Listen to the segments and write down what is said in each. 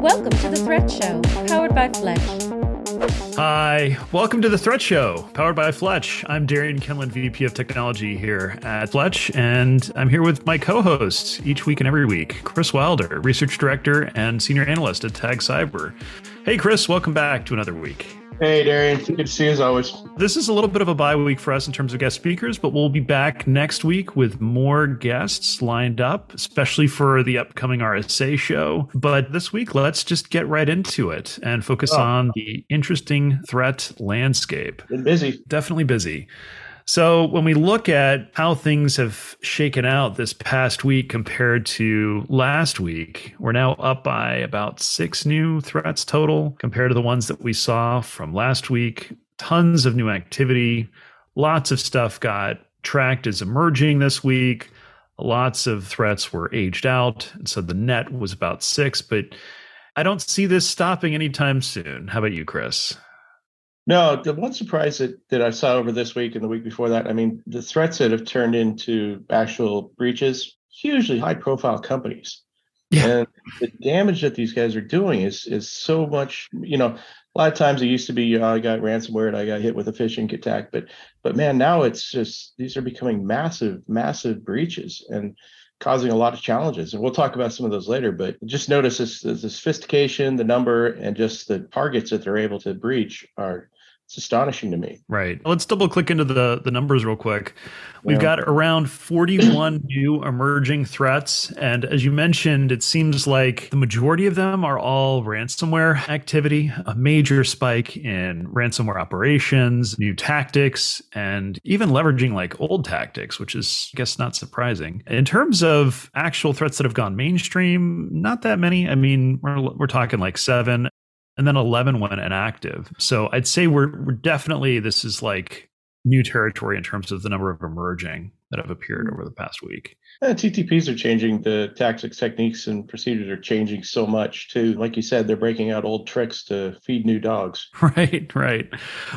Welcome to the Threat Show, powered by Fletch. Hi, welcome to the Threat Show, powered by Fletch. I'm Darien Kindlund, VP of Technology here at Fletch, and I'm here with my co-hosts each week and every week, Chris Wilder, Research Director and Senior Analyst at Tag Cyber. Hey, Chris, welcome back to another week. Hey, Darien. Good to see you as always. This is a little bit of a bye week for us in terms of guest speakers, but we'll be back next week with more guests lined up, especially for the upcoming RSA show. But this week, let's just get right into it and focus oh. on the interesting threat landscape. Been busy. Definitely busy. So, when we look at how things have shaken out this past week compared to last week, we're now up by about six new threats total compared to the ones that we saw from last week. Tons of new activity. Lots of stuff got tracked as emerging this week. Lots of threats were aged out. And so the net was about six, but I don't see this stopping anytime soon. How about you, Chris? No, the one surprise that, that I saw over this week and the week before that, I mean, the threats that have turned into actual breaches, hugely high profile companies. Yeah. And the damage that these guys are doing is is so much, you know, a lot of times it used to be oh, I got ransomware and I got hit with a phishing attack, but but man, now it's just these are becoming massive, massive breaches and causing a lot of challenges. And we'll talk about some of those later, but just notice this, the sophistication, the number, and just the targets that they're able to breach are it's astonishing to me. Right. Let's double click into the the numbers real quick. We've yeah. got around 41 new emerging threats and as you mentioned it seems like the majority of them are all ransomware activity, a major spike in ransomware operations, new tactics and even leveraging like old tactics, which is I guess not surprising. In terms of actual threats that have gone mainstream, not that many. I mean, we're we're talking like 7 and then 11 went inactive. So I'd say we're, we're definitely, this is like new territory in terms of the number of emerging that have appeared mm. over the past week. Uh, and TTPs are changing. The tactics, techniques, and procedures are changing so much too. Like you said, they're breaking out old tricks to feed new dogs. Right, right.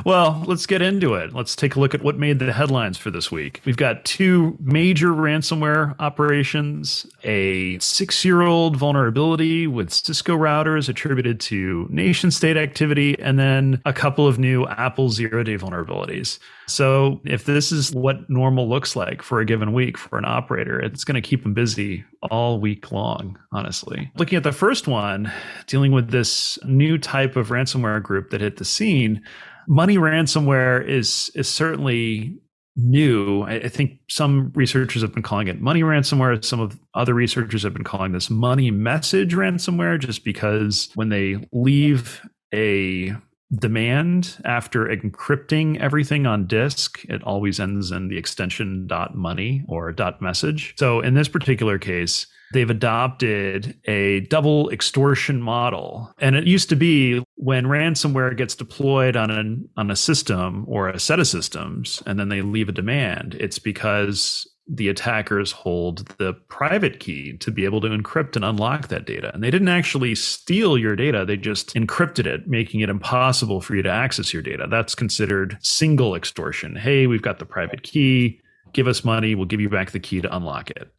Well, let's get into it. Let's take a look at what made the headlines for this week. We've got two major ransomware operations, a six year old vulnerability with Cisco routers attributed to nation state activity, and then a couple of new Apple zero day vulnerabilities. So, if this is what normal looks like for a given week for an operator, it's going to keep them busy all week long, honestly. Looking at the first one, dealing with this new type of ransomware group that hit the scene, money ransomware is is certainly new. I, I think some researchers have been calling it money ransomware. Some of other researchers have been calling this money message ransomware just because when they leave a demand after encrypting everything on disk it always ends in the extension dot money or dot message. So in this particular case they've adopted a double extortion model. And it used to be when ransomware gets deployed on an on a system or a set of systems and then they leave a demand it's because the attackers hold the private key to be able to encrypt and unlock that data. And they didn't actually steal your data, they just encrypted it, making it impossible for you to access your data. That's considered single extortion. Hey, we've got the private key, give us money, we'll give you back the key to unlock it.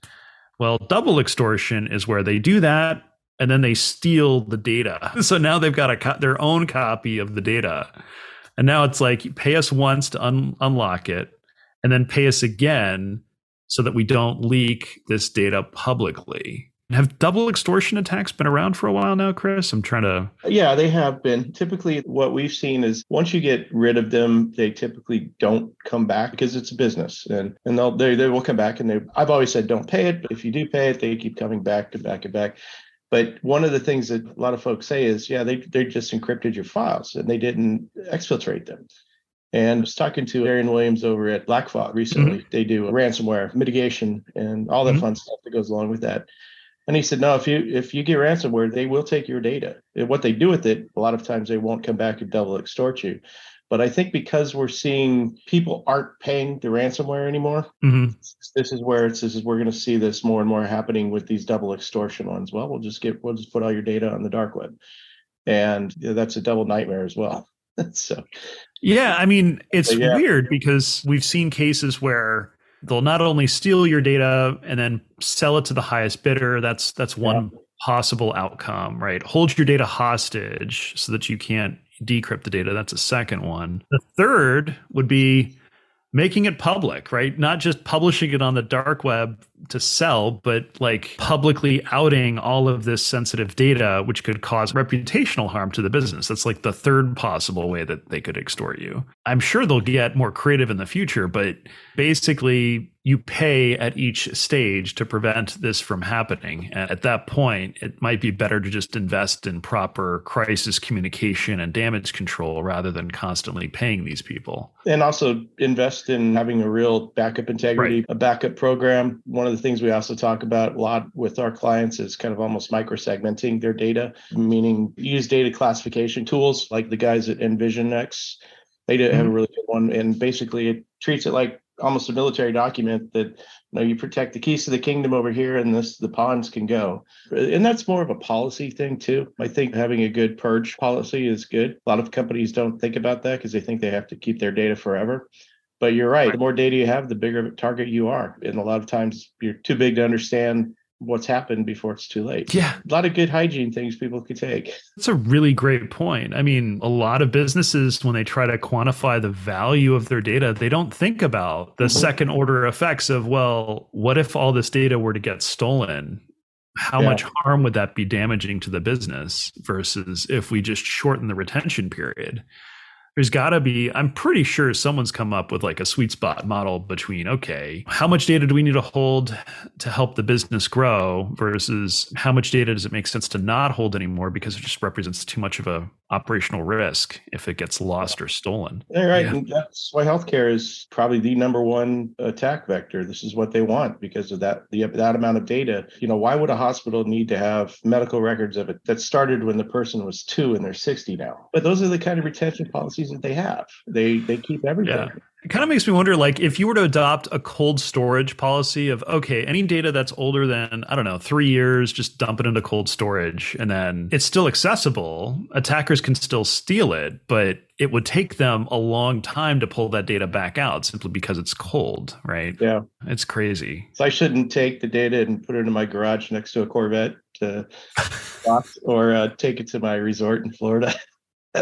Well, double extortion is where they do that and then they steal the data. So now they've got a co- their own copy of the data. And now it's like pay us once to un- unlock it and then pay us again so that we don't leak this data publicly. Have double extortion attacks been around for a while now, Chris? I'm trying to. Yeah, they have been. Typically, what we've seen is once you get rid of them, they typically don't come back because it's a business, and and they'll they, they will come back. And they I've always said don't pay it, but if you do pay it, they keep coming back and back and back. But one of the things that a lot of folks say is, yeah, they they just encrypted your files and they didn't exfiltrate them. And I was talking to Darren Williams over at BlackFog recently. Mm-hmm. They do ransomware mitigation and all the mm-hmm. fun stuff that goes along with that. And he said, no, if you if you get ransomware, they will take your data. And what they do with it, a lot of times they won't come back and double extort you. But I think because we're seeing people aren't paying the ransomware anymore, mm-hmm. this is where it's this is we're going to see this more and more happening with these double extortion ones. Well, we'll just get we'll just put all your data on the dark web, and that's a double nightmare as well. so yeah, I mean, it's yeah. weird because we've seen cases where they'll not only steal your data and then sell it to the highest bidder. That's that's one yeah. possible outcome, right? Hold your data hostage so that you can't decrypt the data. That's a second one. The third would be making it public, right? Not just publishing it on the dark web to sell, but like publicly outing all of this sensitive data, which could cause reputational harm to the business. That's like the third possible way that they could extort you. I'm sure they'll get more creative in the future, but basically, you pay at each stage to prevent this from happening. And at that point, it might be better to just invest in proper crisis communication and damage control rather than constantly paying these people. And also invest in having a real backup integrity, right. a backup program. One of the things we also talk about a lot with our clients is kind of almost microsegmenting their data, meaning use data classification tools like the guys at EnvisionX. They have a mm-hmm. really good one, and basically it treats it like almost a military document that you know you protect the keys to the kingdom over here and this the pawns can go. And that's more of a policy thing too. I think having a good purge policy is good. A lot of companies don't think about that because they think they have to keep their data forever. But you're right the more data you have the bigger target you are. And a lot of times you're too big to understand what's happened before it's too late. Yeah. A lot of good hygiene things people could take. That's a really great point. I mean, a lot of businesses, when they try to quantify the value of their data, they don't think about the mm-hmm. second order effects of, well, what if all this data were to get stolen? How yeah. much harm would that be damaging to the business versus if we just shorten the retention period? There's got to be i'm pretty sure someone's come up with like a sweet spot model between okay how much data do we need to hold to help the business grow versus how much data does it make sense to not hold anymore because it just represents too much of a operational risk if it gets lost or stolen yeah, right yeah. that's why healthcare is probably the number one attack vector this is what they want because of that the, that amount of data you know why would a hospital need to have medical records of it that started when the person was two and they're 60 now but those are the kind of retention policies that they have. They they keep everything. Yeah. It kind of makes me wonder like if you were to adopt a cold storage policy of okay, any data that's older than I don't know, 3 years just dump it into cold storage and then it's still accessible. Attackers can still steal it, but it would take them a long time to pull that data back out simply because it's cold, right? Yeah. It's crazy. So I shouldn't take the data and put it in my garage next to a Corvette to or uh, take it to my resort in Florida.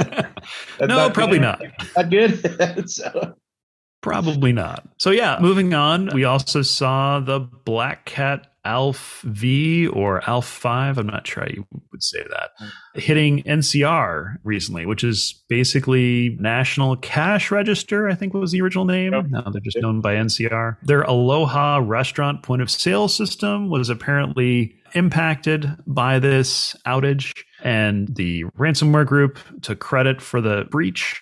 no, probably good. not. Not good. so. Probably not. So yeah, moving on. We also saw the Black Cat Alph V or Alf 5, I'm not sure how you would say that, mm. hitting NCR recently, which is basically National Cash Register, I think was the original name. Yep. Now they're just known by NCR. Their Aloha restaurant point of sale system was apparently impacted by this outage, and the ransomware group took credit for the breach.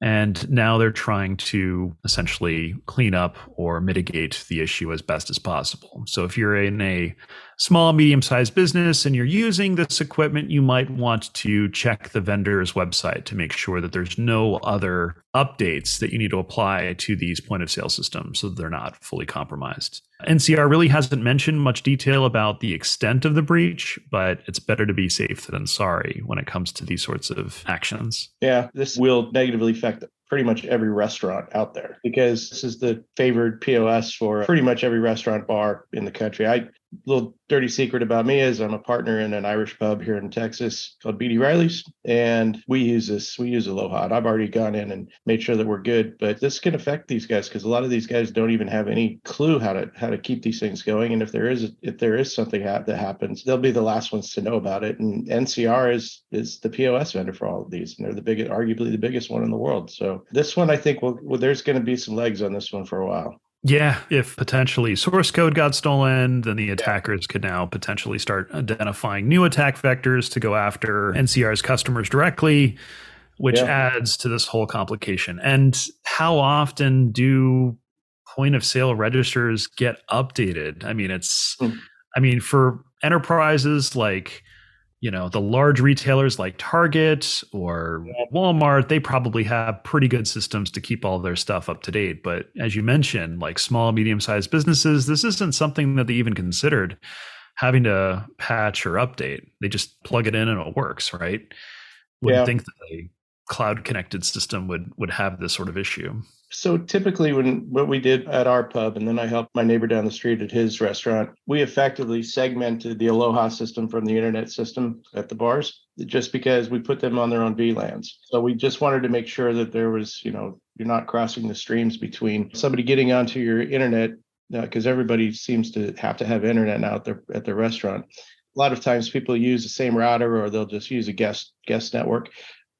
And now they're trying to essentially clean up or mitigate the issue as best as possible. So if you're in a small, medium sized business and you're using this equipment, you might want to check the vendor's website to make sure that there's no other updates that you need to apply to these point of sale systems so that they're not fully compromised. NCR really hasn't mentioned much detail about the extent of the breach, but it's better to be safe than sorry when it comes to these sorts of actions. Yeah, this will negatively affect pretty much every restaurant out there because this is the favored POS for pretty much every restaurant bar in the country. I little dirty secret about me is I'm a partner in an Irish pub here in Texas called BD Riley's, and we use this. We use Aloha. I've already gone in and made sure that we're good, but this can affect these guys because a lot of these guys don't even have any clue how to how to keep these things going. And if there is if there is something that happens, they'll be the last ones to know about it. And NCR is is the POS vendor for all of these, and they're the biggest, arguably the biggest one in the world. So this one, I think, will, well, there's going to be some legs on this one for a while. Yeah, if potentially source code got stolen, then the attackers could now potentially start identifying new attack vectors to go after NCR's customers directly, which yeah. adds to this whole complication. And how often do point of sale registers get updated? I mean, it's, mm. I mean, for enterprises like you know the large retailers like target or walmart they probably have pretty good systems to keep all their stuff up to date. But as you mentioned like small medium sized businesses this isn't something that they even considered having to patch or update. They just plug it in and it works right? Wouldn't yeah. think that a cloud connected system would would have this sort of issue So typically, when what we did at our pub, and then I helped my neighbor down the street at his restaurant, we effectively segmented the Aloha system from the internet system at the bars, just because we put them on their own VLANs. So we just wanted to make sure that there was, you know, you're not crossing the streams between somebody getting onto your internet because uh, everybody seems to have to have internet now at their at their restaurant. A lot of times people use the same router or they'll just use a guest guest network,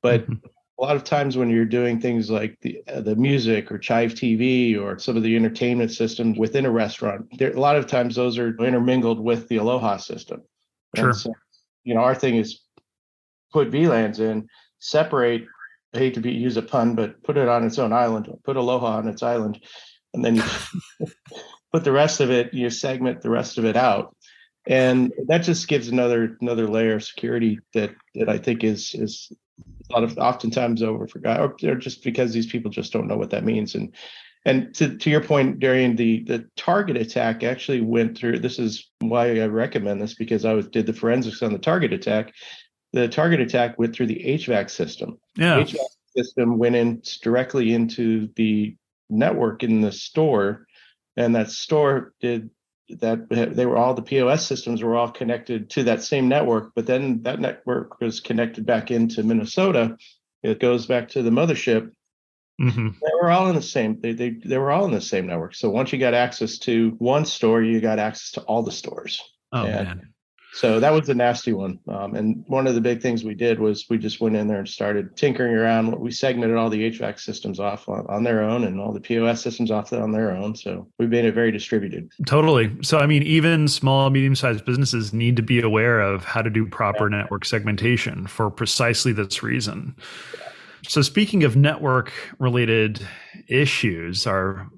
but mm-hmm a lot of times when you're doing things like the uh, the music or Chive TV or some of the entertainment systems within a restaurant, there a lot of times those are intermingled with the Aloha system. Sure. So, you know, our thing is put VLANs in, separate. I hate to be use a pun, but put it on its own island. Put Aloha on its island, and then you put the rest of it. You segment the rest of it out, and that just gives another another layer of security that that I think is is a lot of oftentimes over forgot or just because these people just don't know what that means. And and to, to your point darien the the target attack actually went through this is why i recommend this because i was did the forensics on the target attack. The target attack went through the hvac system. Yeah. Hvac system went in directly into the network in the store and that store did that they were all the POS systems were all connected to that same network, but then that network was connected back into Minnesota. It goes back to the mothership. Mm-hmm. They were all in the same. They, they they were all in the same network. So once you got access to one store, you got access to all the stores. Oh and, man! So that was a nasty one. Um, and one of the big things we did was we just went in there and started tinkering around. We segmented all the HVAC systems off on, on their own and all the POS systems off on their own. So we made it very distributed. Totally. So, I mean, even small, medium sized businesses need to be aware of how to do proper yeah. network segmentation for precisely this reason. So, speaking of network related issues, our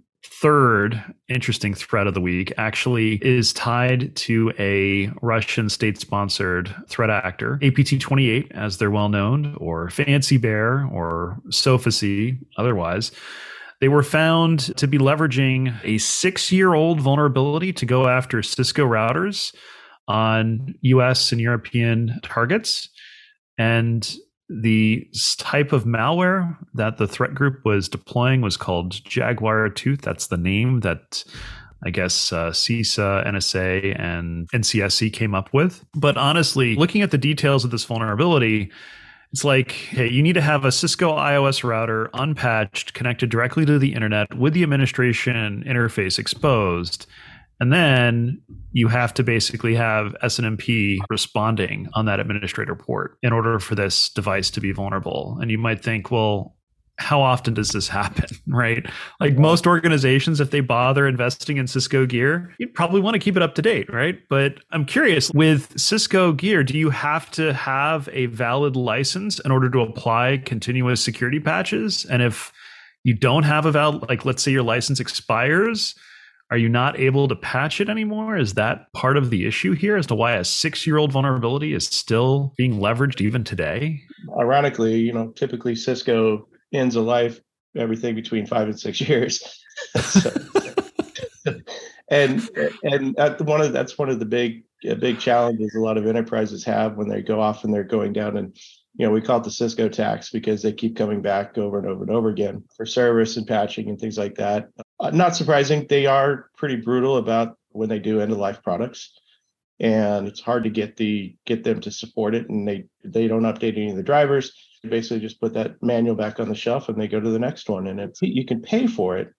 third interesting threat of the week actually is tied to a Russian state sponsored threat actor, APT 28, as they're well known, or Fancy Bear, or Sofacy, otherwise. They were found to be leveraging a six year old vulnerability to go after Cisco routers on US and European targets. And the type of malware that the threat group was deploying was called Jaguar Tooth. That's the name that I guess uh, CISA, NSA, and NCSC came up with. But honestly, looking at the details of this vulnerability, it's like, hey, you need to have a Cisco IOS router unpatched, connected directly to the internet with the administration interface exposed. And then you have to basically have SNMP responding on that administrator port in order for this device to be vulnerable. And you might think, well, how often does this happen, right? Like most organizations, if they bother investing in Cisco gear, you'd probably want to keep it up to date, right? But I'm curious with Cisco gear, do you have to have a valid license in order to apply continuous security patches? And if you don't have a valid, like let's say your license expires, are you not able to patch it anymore? Is that part of the issue here as to why a six year old vulnerability is still being leveraged even today? Ironically, you know, typically Cisco ends a life everything between five and six years. and and one of that's one of the big uh, big challenges a lot of enterprises have when they go off and they're going down and you know we call it the cisco tax because they keep coming back over and over and over again for service and patching and things like that uh, not surprising, they are pretty brutal about when they do end of life products, and it's hard to get the get them to support it. And they they don't update any of the drivers. They basically just put that manual back on the shelf and they go to the next one. And it's you can pay for it,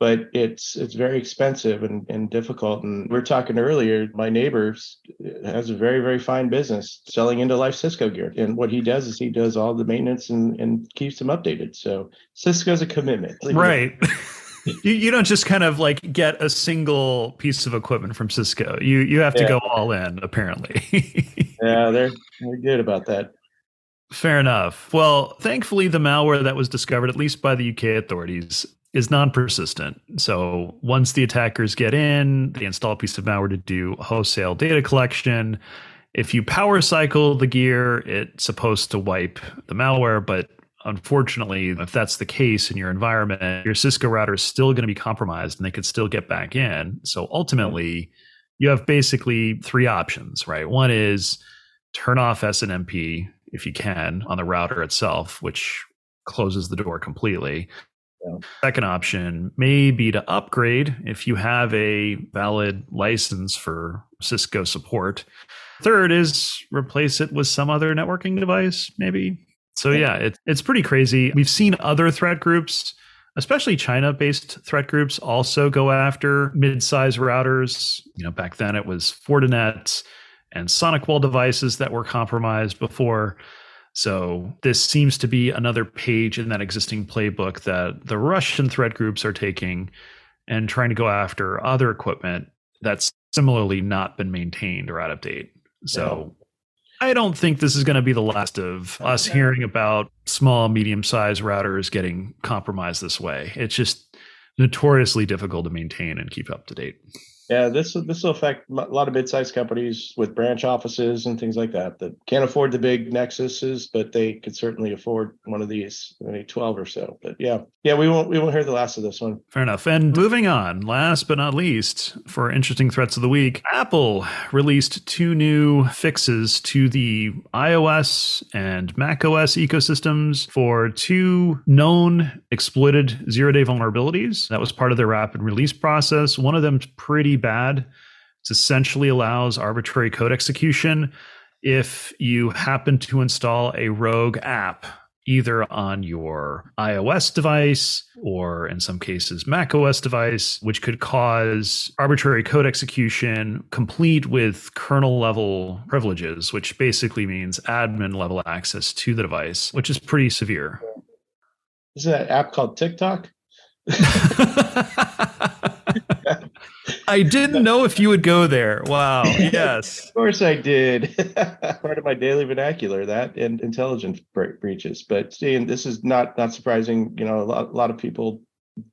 but it's it's very expensive and, and difficult. And we are talking earlier, my neighbor uh, has a very very fine business selling into life Cisco gear, and what he does is he does all the maintenance and and keeps them updated. So Cisco's a commitment, right? you, you don't just kind of like get a single piece of equipment from Cisco. You you have to yeah. go all in, apparently. yeah, they're they're good about that. Fair enough. Well, thankfully, the malware that was discovered, at least by the UK authorities, is non-persistent. So once the attackers get in, they install a piece of malware to do wholesale data collection. If you power cycle the gear, it's supposed to wipe the malware, but unfortunately, if that's the case in your environment, your Cisco router is still going to be compromised and they could still get back in. So ultimately, you have basically three options, right? One is turn off SNMP if you can on the router itself, which closes the door completely. Yeah. Second option may be to upgrade if you have a valid license for Cisco support. Third is replace it with some other networking device, maybe. So yeah, it, it's pretty crazy. We've seen other threat groups, especially China-based threat groups, also go after mid-size routers. You know, back then it was Fortinet and SonicWall devices that were compromised before. So this seems to be another page in that existing playbook that the Russian threat groups are taking and trying to go after other equipment that's similarly not been maintained or out of date. So I don't think this is going to be the last of us hearing about small, medium sized routers getting compromised this way. It's just notoriously difficult to maintain and keep up to date. Yeah, this this will affect a lot of mid-sized companies with branch offices and things like that that can't afford the big Nexuses, but they could certainly afford one of these, maybe twelve or so. But yeah, yeah, we won't we won't hear the last of this one. Fair enough. And moving on, last but not least, for interesting threats of the week, Apple released two new fixes to the iOS and macOS ecosystems for two known exploited zero-day vulnerabilities. That was part of their rapid release process. One of them's pretty bad. It essentially allows arbitrary code execution if you happen to install a rogue app either on your iOS device or in some cases Mac OS device, which could cause arbitrary code execution complete with kernel level privileges, which basically means admin level access to the device, which is pretty severe. Is that app called TikTok? I didn't know if you would go there. Wow. Yes. of course I did. Part of my daily vernacular, that and intelligence bre- breaches. But seeing this is not not surprising. You know, a lot, a lot of people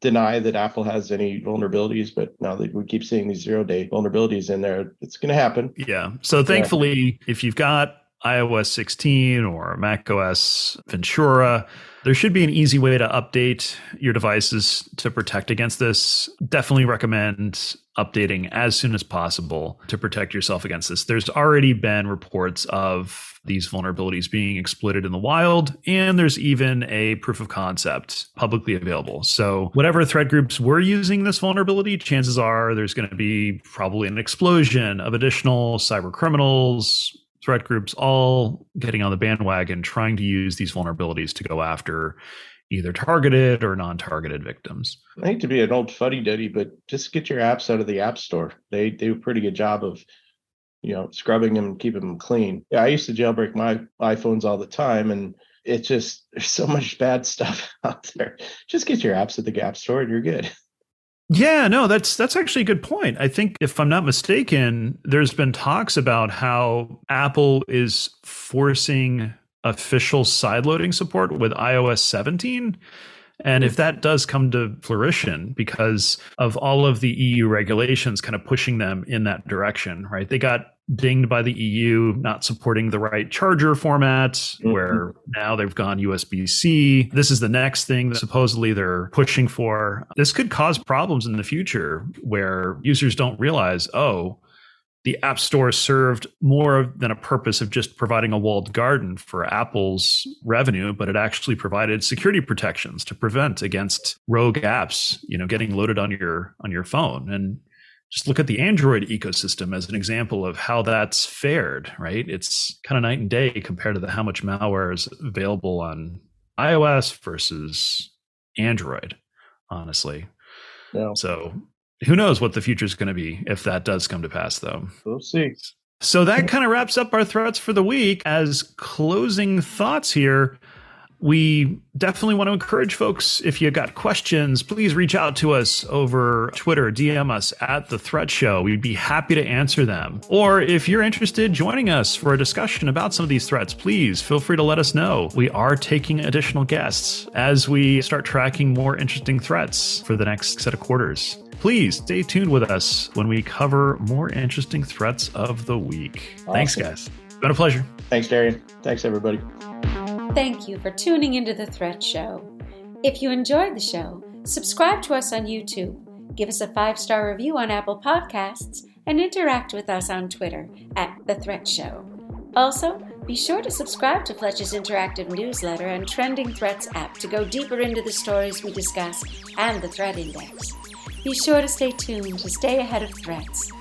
deny that Apple has any vulnerabilities, but now that we keep seeing these zero day vulnerabilities in there, it's going to happen. Yeah. So thankfully, if you've got iOS 16 or macOS Ventura, there should be an easy way to update your devices to protect against this. Definitely recommend updating as soon as possible to protect yourself against this. There's already been reports of these vulnerabilities being exploited in the wild, and there's even a proof of concept publicly available. So, whatever threat groups were using this vulnerability, chances are there's going to be probably an explosion of additional cyber criminals, threat groups all getting on the bandwagon trying to use these vulnerabilities to go after either targeted or non-targeted victims. I hate to be an old fuddy duddy, but just get your apps out of the app store. They do a pretty good job of, you know, scrubbing them and keeping them clean. Yeah, I used to jailbreak my iPhones all the time, and it just there's so much bad stuff out there. Just get your apps at the App Store, and you're good. Yeah, no, that's that's actually a good point. I think if I'm not mistaken, there's been talks about how Apple is forcing official sideloading support with iOS 17. And if that does come to fruition because of all of the EU regulations kind of pushing them in that direction, right? They got dinged by the EU not supporting the right charger format, mm-hmm. where now they've gone USB C. This is the next thing that supposedly they're pushing for. This could cause problems in the future where users don't realize, oh, the App Store served more than a purpose of just providing a walled garden for Apple's revenue, but it actually provided security protections to prevent against rogue apps, you know, getting loaded on your on your phone. And just look at the Android ecosystem as an example of how that's fared, right? It's kind of night and day compared to the, how much malware is available on iOS versus Android, honestly. Yeah. So who knows what the future is going to be if that does come to pass, though. We'll see. So that kind of wraps up our threats for the week. As closing thoughts here, we definitely want to encourage folks if you got questions please reach out to us over twitter dm us at the threat show. We'd be happy to answer them. Or if you're interested joining us for a discussion about some of these threats please feel free to let us know. We are taking additional guests as we start tracking more interesting threats for the next set of quarters. Please stay tuned with us when we cover more interesting threats of the week. Awesome. thanks guys. It's been a pleasure. Thanks darien. Thanks everybody Thank you for tuning into The Threat Show. If you enjoyed the show, subscribe to us on YouTube, give us a five star review on Apple Podcasts, and interact with us on Twitter at The Threat Show. Also, Be sure to subscribe to Fletch's interactive newsletter and Trending Threats app to go deeper into the stories we discuss and the threat index. Be sure to stay tuned to stay ahead of threats.